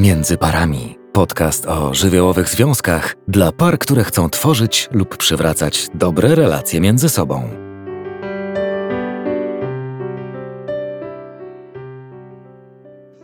Między parami. Podcast o żywiołowych związkach dla par, które chcą tworzyć lub przywracać dobre relacje między sobą.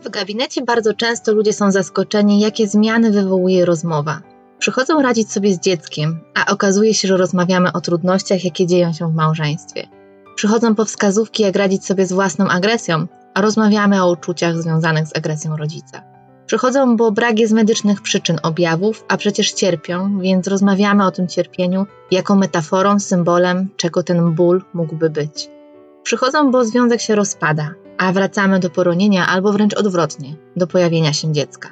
W gabinecie bardzo często ludzie są zaskoczeni, jakie zmiany wywołuje rozmowa. Przychodzą radzić sobie z dzieckiem, a okazuje się, że rozmawiamy o trudnościach, jakie dzieją się w małżeństwie. Przychodzą po wskazówki, jak radzić sobie z własną agresją, a rozmawiamy o uczuciach związanych z agresją rodzica. Przychodzą, bo brak jest medycznych przyczyn objawów, a przecież cierpią, więc rozmawiamy o tym cierpieniu jako metaforą, symbolem, czego ten ból mógłby być. Przychodzą, bo związek się rozpada, a wracamy do poronienia albo wręcz odwrotnie, do pojawienia się dziecka.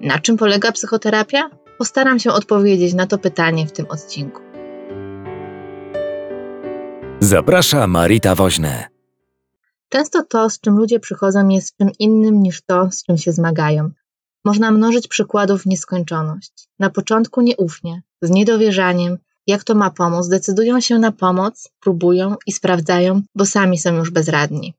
Na czym polega psychoterapia? Postaram się odpowiedzieć na to pytanie w tym odcinku. Zaprasza Marita Woźne. Często to, z czym ludzie przychodzą, jest czym innym niż to, z czym się zmagają. Można mnożyć przykładów w nieskończoność. Na początku nieufnie, z niedowierzaniem, jak to ma pomóc, decydują się na pomoc, próbują i sprawdzają, bo sami są już bezradni.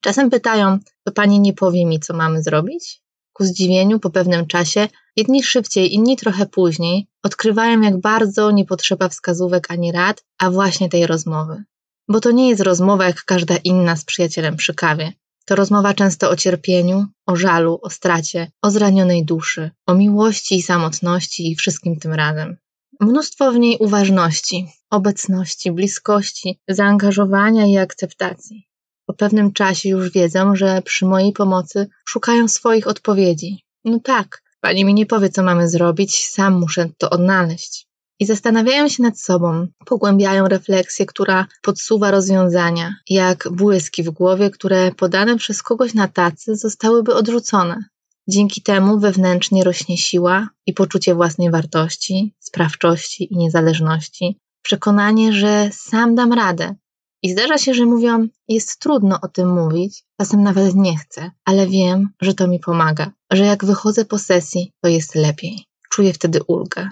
Czasem pytają, to pani nie powie mi, co mamy zrobić? Ku zdziwieniu, po pewnym czasie, jedni szybciej, inni trochę później, odkrywają, jak bardzo nie potrzeba wskazówek ani rad, a właśnie tej rozmowy. Bo to nie jest rozmowa jak każda inna z przyjacielem przy kawie. To rozmowa często o cierpieniu, o żalu, o stracie, o zranionej duszy, o miłości i samotności i wszystkim tym razem. Mnóstwo w niej uważności, obecności, bliskości, zaangażowania i akceptacji. Po pewnym czasie już wiedzą, że przy mojej pomocy szukają swoich odpowiedzi. No tak, pani mi nie powie, co mamy zrobić, sam muszę to odnaleźć i zastanawiają się nad sobą, pogłębiają refleksję, która podsuwa rozwiązania, jak błyski w głowie, które podane przez kogoś na tacy zostałyby odrzucone. Dzięki temu wewnętrznie rośnie siła i poczucie własnej wartości, sprawczości i niezależności, przekonanie, że sam dam radę. I zdarza się, że mówią, jest trudno o tym mówić, czasem nawet nie chcę, ale wiem, że to mi pomaga, że jak wychodzę po sesji, to jest lepiej. Czuję wtedy ulgę.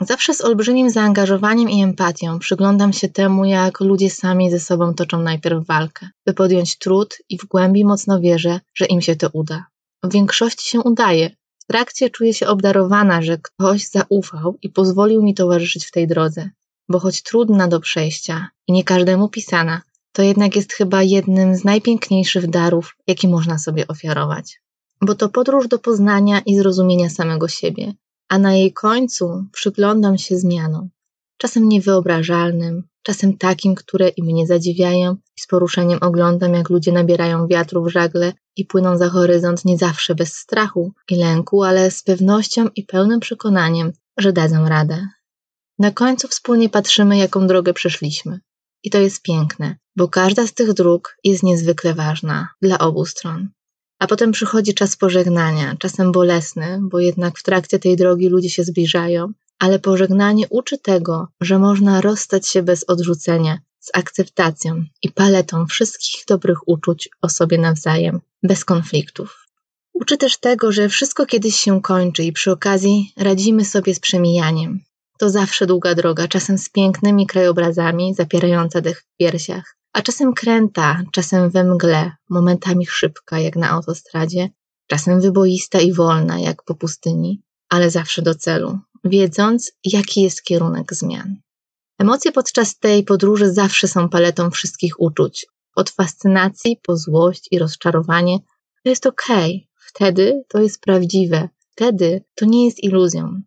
Zawsze z olbrzymim zaangażowaniem i empatią przyglądam się temu, jak ludzie sami ze sobą toczą najpierw walkę, by podjąć trud i w głębi mocno wierzę, że im się to uda. W większości się udaje. W trakcie czuję się obdarowana, że ktoś zaufał i pozwolił mi towarzyszyć w tej drodze, bo choć trudna do przejścia i nie każdemu pisana, to jednak jest chyba jednym z najpiękniejszych darów, jaki można sobie ofiarować. Bo to podróż do poznania i zrozumienia samego siebie, a na jej końcu przyglądam się zmianom, czasem niewyobrażalnym, czasem takim, które i mnie zadziwiają i z poruszeniem oglądam, jak ludzie nabierają wiatru w żagle i płyną za horyzont nie zawsze bez strachu i lęku, ale z pewnością i pełnym przekonaniem, że dadzą radę. Na końcu wspólnie patrzymy, jaką drogę przeszliśmy. I to jest piękne, bo każda z tych dróg jest niezwykle ważna dla obu stron. A potem przychodzi czas pożegnania, czasem bolesny, bo jednak w trakcie tej drogi ludzie się zbliżają, ale pożegnanie uczy tego, że można rozstać się bez odrzucenia, z akceptacją i paletą wszystkich dobrych uczuć o sobie nawzajem, bez konfliktów. Uczy też tego, że wszystko kiedyś się kończy i przy okazji radzimy sobie z przemijaniem. To zawsze długa droga, czasem z pięknymi krajobrazami, zapierająca dech w piersiach, a czasem kręta, czasem we mgle, momentami szybka jak na autostradzie, czasem wyboista i wolna jak po pustyni, ale zawsze do celu, wiedząc, jaki jest kierunek zmian. Emocje podczas tej podróży zawsze są paletą wszystkich uczuć, od fascynacji po złość i rozczarowanie. To jest okej, okay. wtedy to jest prawdziwe, wtedy to nie jest iluzją.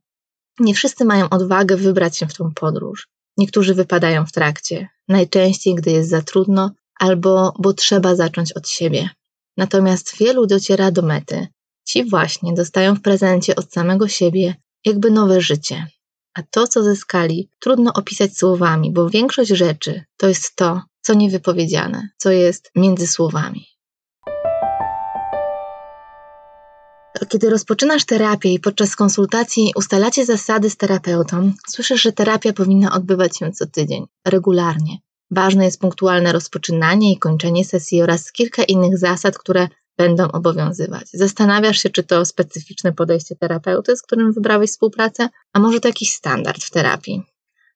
Nie wszyscy mają odwagę wybrać się w tą podróż. Niektórzy wypadają w trakcie, najczęściej gdy jest za trudno albo bo trzeba zacząć od siebie. Natomiast wielu dociera do mety. Ci właśnie dostają w prezencie od samego siebie jakby nowe życie. A to, co zyskali, trudno opisać słowami, bo większość rzeczy to jest to, co niewypowiedziane, co jest między słowami. Kiedy rozpoczynasz terapię i podczas konsultacji ustalacie zasady z terapeutą, słyszysz, że terapia powinna odbywać się co tydzień, regularnie. Ważne jest punktualne rozpoczynanie i kończenie sesji oraz kilka innych zasad, które będą obowiązywać. Zastanawiasz się, czy to specyficzne podejście terapeuty, z którym wybrałeś współpracę, a może to jakiś standard w terapii.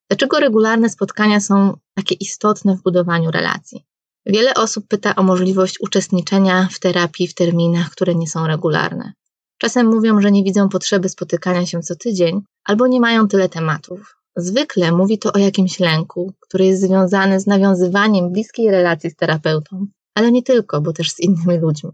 Dlaczego regularne spotkania są takie istotne w budowaniu relacji? Wiele osób pyta o możliwość uczestniczenia w terapii w terminach, które nie są regularne. Czasem mówią, że nie widzą potrzeby spotykania się co tydzień albo nie mają tyle tematów. Zwykle mówi to o jakimś lęku, który jest związany z nawiązywaniem bliskiej relacji z terapeutą, ale nie tylko, bo też z innymi ludźmi.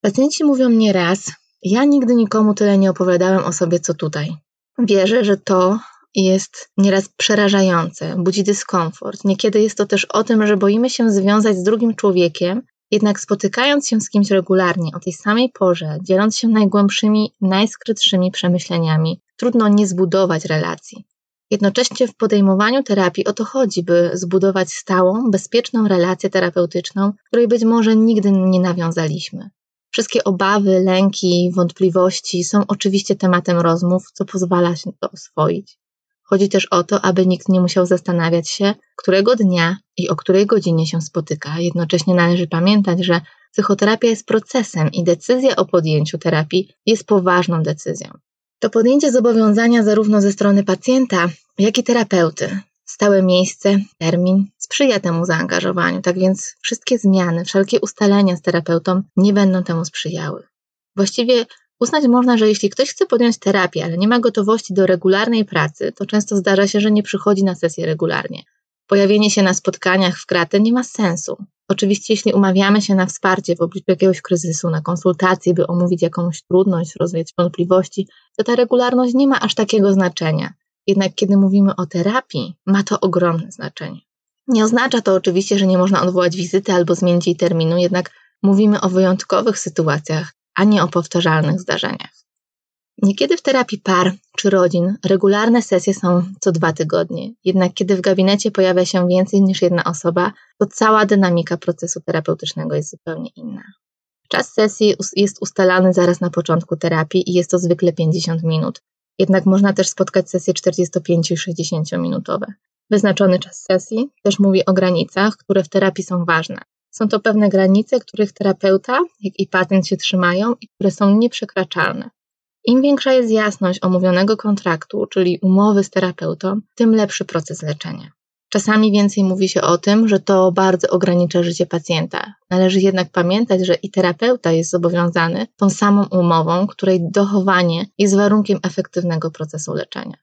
Pacjenci mówią nieraz: Ja nigdy nikomu tyle nie opowiadałem o sobie, co tutaj. Wierzę, że to jest nieraz przerażające, budzi dyskomfort. Niekiedy jest to też o tym, że boimy się związać z drugim człowiekiem, jednak spotykając się z kimś regularnie o tej samej porze, dzieląc się najgłębszymi, najskrytszymi przemyśleniami, trudno nie zbudować relacji. Jednocześnie w podejmowaniu terapii o to chodzi, by zbudować stałą, bezpieczną relację terapeutyczną, której być może nigdy nie nawiązaliśmy. Wszystkie obawy, lęki, wątpliwości są oczywiście tematem rozmów, co pozwala się to oswoić. Chodzi też o to, aby nikt nie musiał zastanawiać się, którego dnia i o której godzinie się spotyka. Jednocześnie należy pamiętać, że psychoterapia jest procesem i decyzja o podjęciu terapii jest poważną decyzją. To podjęcie zobowiązania zarówno ze strony pacjenta, jak i terapeuty. Stałe miejsce, termin sprzyja temu zaangażowaniu, tak więc wszystkie zmiany, wszelkie ustalenia z terapeutą nie będą temu sprzyjały. Właściwie Uznać można, że jeśli ktoś chce podjąć terapię, ale nie ma gotowości do regularnej pracy, to często zdarza się, że nie przychodzi na sesję regularnie. Pojawienie się na spotkaniach w kratę nie ma sensu. Oczywiście, jeśli umawiamy się na wsparcie w obliczu jakiegoś kryzysu, na konsultacje, by omówić jakąś trudność, rozwiać wątpliwości, to ta regularność nie ma aż takiego znaczenia. Jednak kiedy mówimy o terapii, ma to ogromne znaczenie. Nie oznacza to oczywiście, że nie można odwołać wizyty albo zmienić jej terminu, jednak mówimy o wyjątkowych sytuacjach, a nie o powtarzalnych zdarzeniach. Niekiedy w terapii par czy rodzin regularne sesje są co dwa tygodnie, jednak kiedy w gabinecie pojawia się więcej niż jedna osoba, to cała dynamika procesu terapeutycznego jest zupełnie inna. Czas sesji jest ustalany zaraz na początku terapii i jest to zwykle 50 minut. Jednak można też spotkać sesje 45 i 60 minutowe. Wyznaczony czas sesji też mówi o granicach, które w terapii są ważne. Są to pewne granice, których terapeuta, jak i pacjent się trzymają i które są nieprzekraczalne. Im większa jest jasność omówionego kontraktu, czyli umowy z terapeutą, tym lepszy proces leczenia. Czasami więcej mówi się o tym, że to bardzo ogranicza życie pacjenta. Należy jednak pamiętać, że i terapeuta jest zobowiązany tą samą umową, której dochowanie jest warunkiem efektywnego procesu leczenia.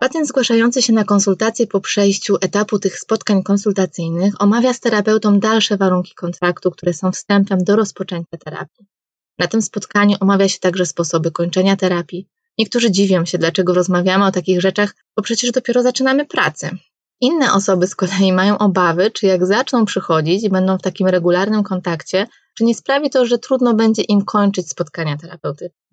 Pacjent zgłaszający się na konsultację po przejściu etapu tych spotkań konsultacyjnych omawia z terapeutą dalsze warunki kontraktu, które są wstępem do rozpoczęcia terapii. Na tym spotkaniu omawia się także sposoby kończenia terapii. Niektórzy dziwią się, dlaczego rozmawiamy o takich rzeczach, bo przecież dopiero zaczynamy pracę. Inne osoby z kolei mają obawy, czy jak zaczną przychodzić i będą w takim regularnym kontakcie, czy nie sprawi to, że trudno będzie im kończyć spotkania terapeutyczne.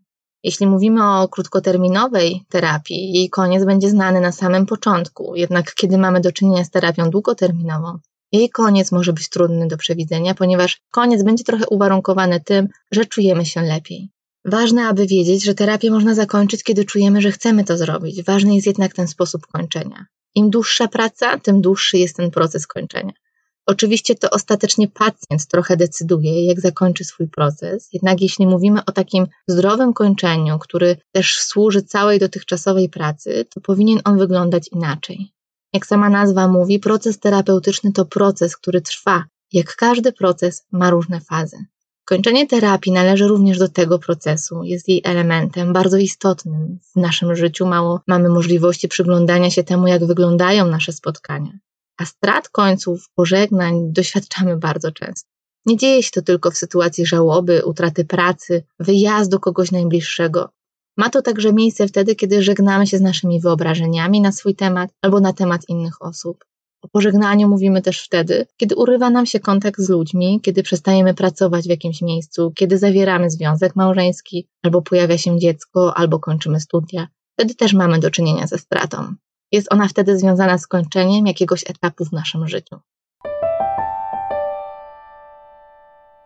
Jeśli mówimy o krótkoterminowej terapii, jej koniec będzie znany na samym początku, jednak kiedy mamy do czynienia z terapią długoterminową, jej koniec może być trudny do przewidzenia, ponieważ koniec będzie trochę uwarunkowany tym, że czujemy się lepiej. Ważne, aby wiedzieć, że terapię można zakończyć, kiedy czujemy, że chcemy to zrobić. Ważny jest jednak ten sposób kończenia. Im dłuższa praca, tym dłuższy jest ten proces kończenia. Oczywiście to ostatecznie pacjent trochę decyduje, jak zakończy swój proces, jednak jeśli mówimy o takim zdrowym kończeniu, który też służy całej dotychczasowej pracy, to powinien on wyglądać inaczej. Jak sama nazwa mówi, proces terapeutyczny to proces, który trwa. Jak każdy proces ma różne fazy. Kończenie terapii należy również do tego procesu, jest jej elementem bardzo istotnym. W naszym życiu mało mamy możliwości przyglądania się temu, jak wyglądają nasze spotkania a strat końców, pożegnań doświadczamy bardzo często. Nie dzieje się to tylko w sytuacji żałoby, utraty pracy, wyjazdu kogoś najbliższego. Ma to także miejsce wtedy, kiedy żegnamy się z naszymi wyobrażeniami na swój temat albo na temat innych osób. O pożegnaniu mówimy też wtedy, kiedy urywa nam się kontakt z ludźmi, kiedy przestajemy pracować w jakimś miejscu, kiedy zawieramy związek małżeński, albo pojawia się dziecko, albo kończymy studia. Wtedy też mamy do czynienia ze stratą. Jest ona wtedy związana z kończeniem jakiegoś etapu w naszym życiu.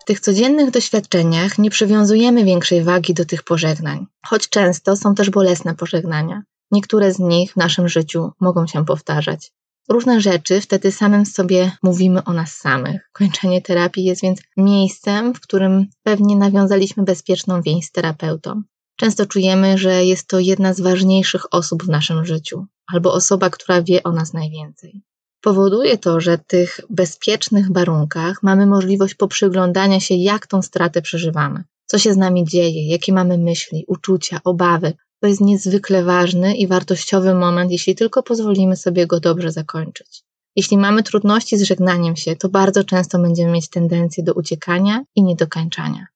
W tych codziennych doświadczeniach nie przywiązujemy większej wagi do tych pożegnań, choć często są też bolesne pożegnania. Niektóre z nich w naszym życiu mogą się powtarzać. Różne rzeczy wtedy samym sobie mówimy o nas samych. Kończenie terapii jest więc miejscem, w którym pewnie nawiązaliśmy bezpieczną więź z terapeutą. Często czujemy, że jest to jedna z ważniejszych osób w naszym życiu, albo osoba, która wie o nas najwięcej. Powoduje to, że w tych bezpiecznych warunkach mamy możliwość poprzyglądania się, jak tą stratę przeżywamy, co się z nami dzieje, jakie mamy myśli, uczucia, obawy. To jest niezwykle ważny i wartościowy moment, jeśli tylko pozwolimy sobie go dobrze zakończyć. Jeśli mamy trudności z żegnaniem się, to bardzo często będziemy mieć tendencję do uciekania i niedokańczania.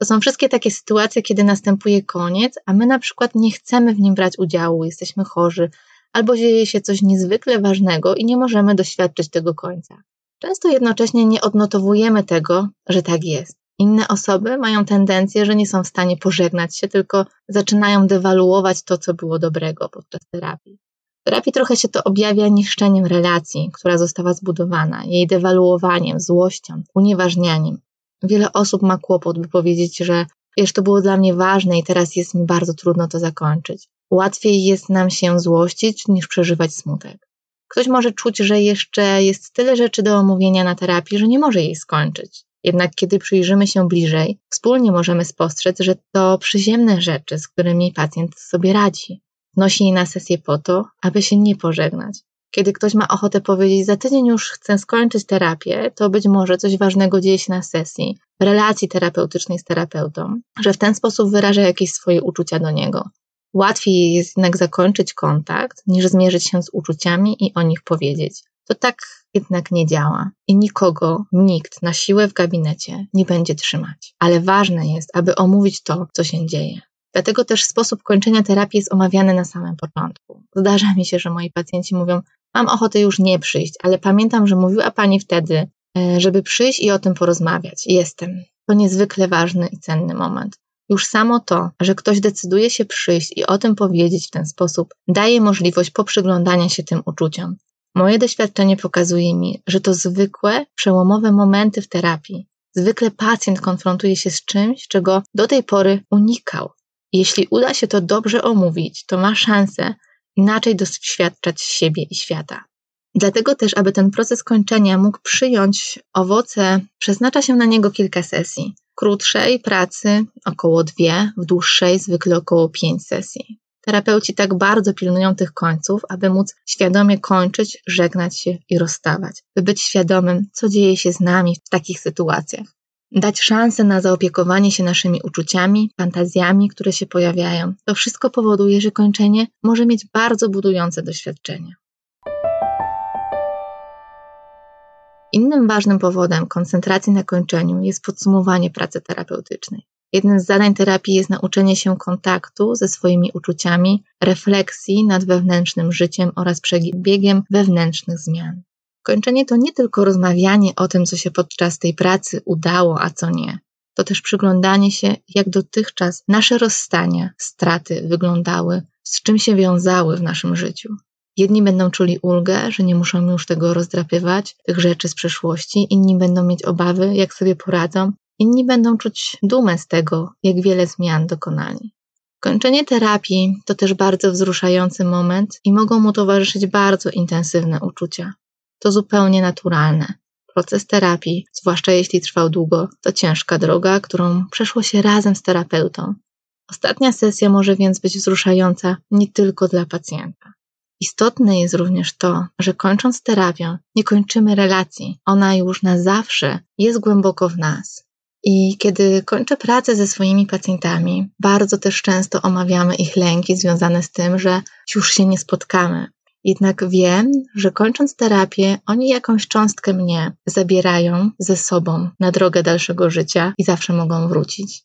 To są wszystkie takie sytuacje, kiedy następuje koniec, a my na przykład nie chcemy w nim brać udziału, jesteśmy chorzy, albo dzieje się coś niezwykle ważnego i nie możemy doświadczyć tego końca. Często jednocześnie nie odnotowujemy tego, że tak jest. Inne osoby mają tendencję, że nie są w stanie pożegnać się, tylko zaczynają dewaluować to, co było dobrego podczas terapii. W terapii trochę się to objawia niszczeniem relacji, która została zbudowana, jej dewaluowaniem, złością, unieważnianiem. Wiele osób ma kłopot, by powiedzieć, że wiesz, to było dla mnie ważne i teraz jest mi bardzo trudno to zakończyć. Łatwiej jest nam się złościć niż przeżywać smutek. Ktoś może czuć, że jeszcze jest tyle rzeczy do omówienia na terapii, że nie może jej skończyć. Jednak kiedy przyjrzymy się bliżej, wspólnie możemy spostrzec, że to przyziemne rzeczy, z którymi pacjent sobie radzi. Nosi je na sesję po to, aby się nie pożegnać. Kiedy ktoś ma ochotę powiedzieć, za tydzień już chcę skończyć terapię, to być może coś ważnego dzieje się na sesji, w relacji terapeutycznej z terapeutą, że w ten sposób wyraża jakieś swoje uczucia do niego. Łatwiej jest jednak zakończyć kontakt, niż zmierzyć się z uczuciami i o nich powiedzieć. To tak jednak nie działa i nikogo, nikt na siłę w gabinecie nie będzie trzymać. Ale ważne jest, aby omówić to, co się dzieje. Dlatego też sposób kończenia terapii jest omawiany na samym początku. Zdarza mi się, że moi pacjenci mówią: Mam ochotę już nie przyjść, ale pamiętam, że mówiła pani wtedy, e, żeby przyjść i o tym porozmawiać. Jestem. To niezwykle ważny i cenny moment. Już samo to, że ktoś decyduje się przyjść i o tym powiedzieć w ten sposób, daje możliwość poprzyglądania się tym uczuciom. Moje doświadczenie pokazuje mi, że to zwykłe, przełomowe momenty w terapii. Zwykle pacjent konfrontuje się z czymś, czego do tej pory unikał. Jeśli uda się to dobrze omówić, to ma szansę inaczej doświadczać siebie i świata. Dlatego też, aby ten proces kończenia mógł przyjąć owoce, przeznacza się na niego kilka sesji krótszej pracy około dwie, w dłuższej zwykle około pięć sesji. Terapeuci tak bardzo pilnują tych końców, aby móc świadomie kończyć, żegnać się i rozstawać, by być świadomym, co dzieje się z nami w takich sytuacjach. Dać szansę na zaopiekowanie się naszymi uczuciami, fantazjami, które się pojawiają. To wszystko powoduje, że kończenie może mieć bardzo budujące doświadczenie. Innym ważnym powodem koncentracji na kończeniu jest podsumowanie pracy terapeutycznej. Jednym z zadań terapii jest nauczenie się kontaktu ze swoimi uczuciami, refleksji nad wewnętrznym życiem oraz przebiegiem wewnętrznych zmian. Kończenie to nie tylko rozmawianie o tym, co się podczas tej pracy udało, a co nie. To też przyglądanie się, jak dotychczas nasze rozstania, straty wyglądały, z czym się wiązały w naszym życiu. Jedni będą czuli ulgę, że nie muszą już tego rozdrapywać, tych rzeczy z przeszłości, inni będą mieć obawy, jak sobie poradzą, inni będą czuć dumę z tego, jak wiele zmian dokonali. Kończenie terapii to też bardzo wzruszający moment i mogą mu towarzyszyć bardzo intensywne uczucia. To zupełnie naturalne. Proces terapii, zwłaszcza jeśli trwał długo, to ciężka droga, którą przeszło się razem z terapeutą. Ostatnia sesja może więc być wzruszająca nie tylko dla pacjenta. Istotne jest również to, że kończąc terapię, nie kończymy relacji. Ona już na zawsze jest głęboko w nas. I kiedy kończę pracę ze swoimi pacjentami, bardzo też często omawiamy ich lęki związane z tym, że już się nie spotkamy. Jednak wiem, że kończąc terapię, oni jakąś cząstkę mnie zabierają ze sobą na drogę dalszego życia i zawsze mogą wrócić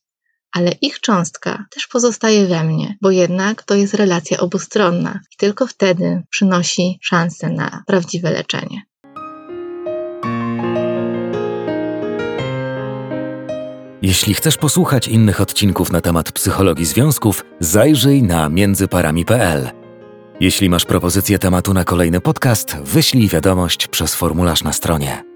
ale ich cząstka też pozostaje we mnie, bo jednak to jest relacja obustronna i tylko wtedy przynosi szansę na prawdziwe leczenie. Jeśli chcesz posłuchać innych odcinków na temat psychologii związków, zajrzyj na międzyparami.pl. Jeśli masz propozycję tematu na kolejny podcast, wyślij wiadomość przez formularz na stronie.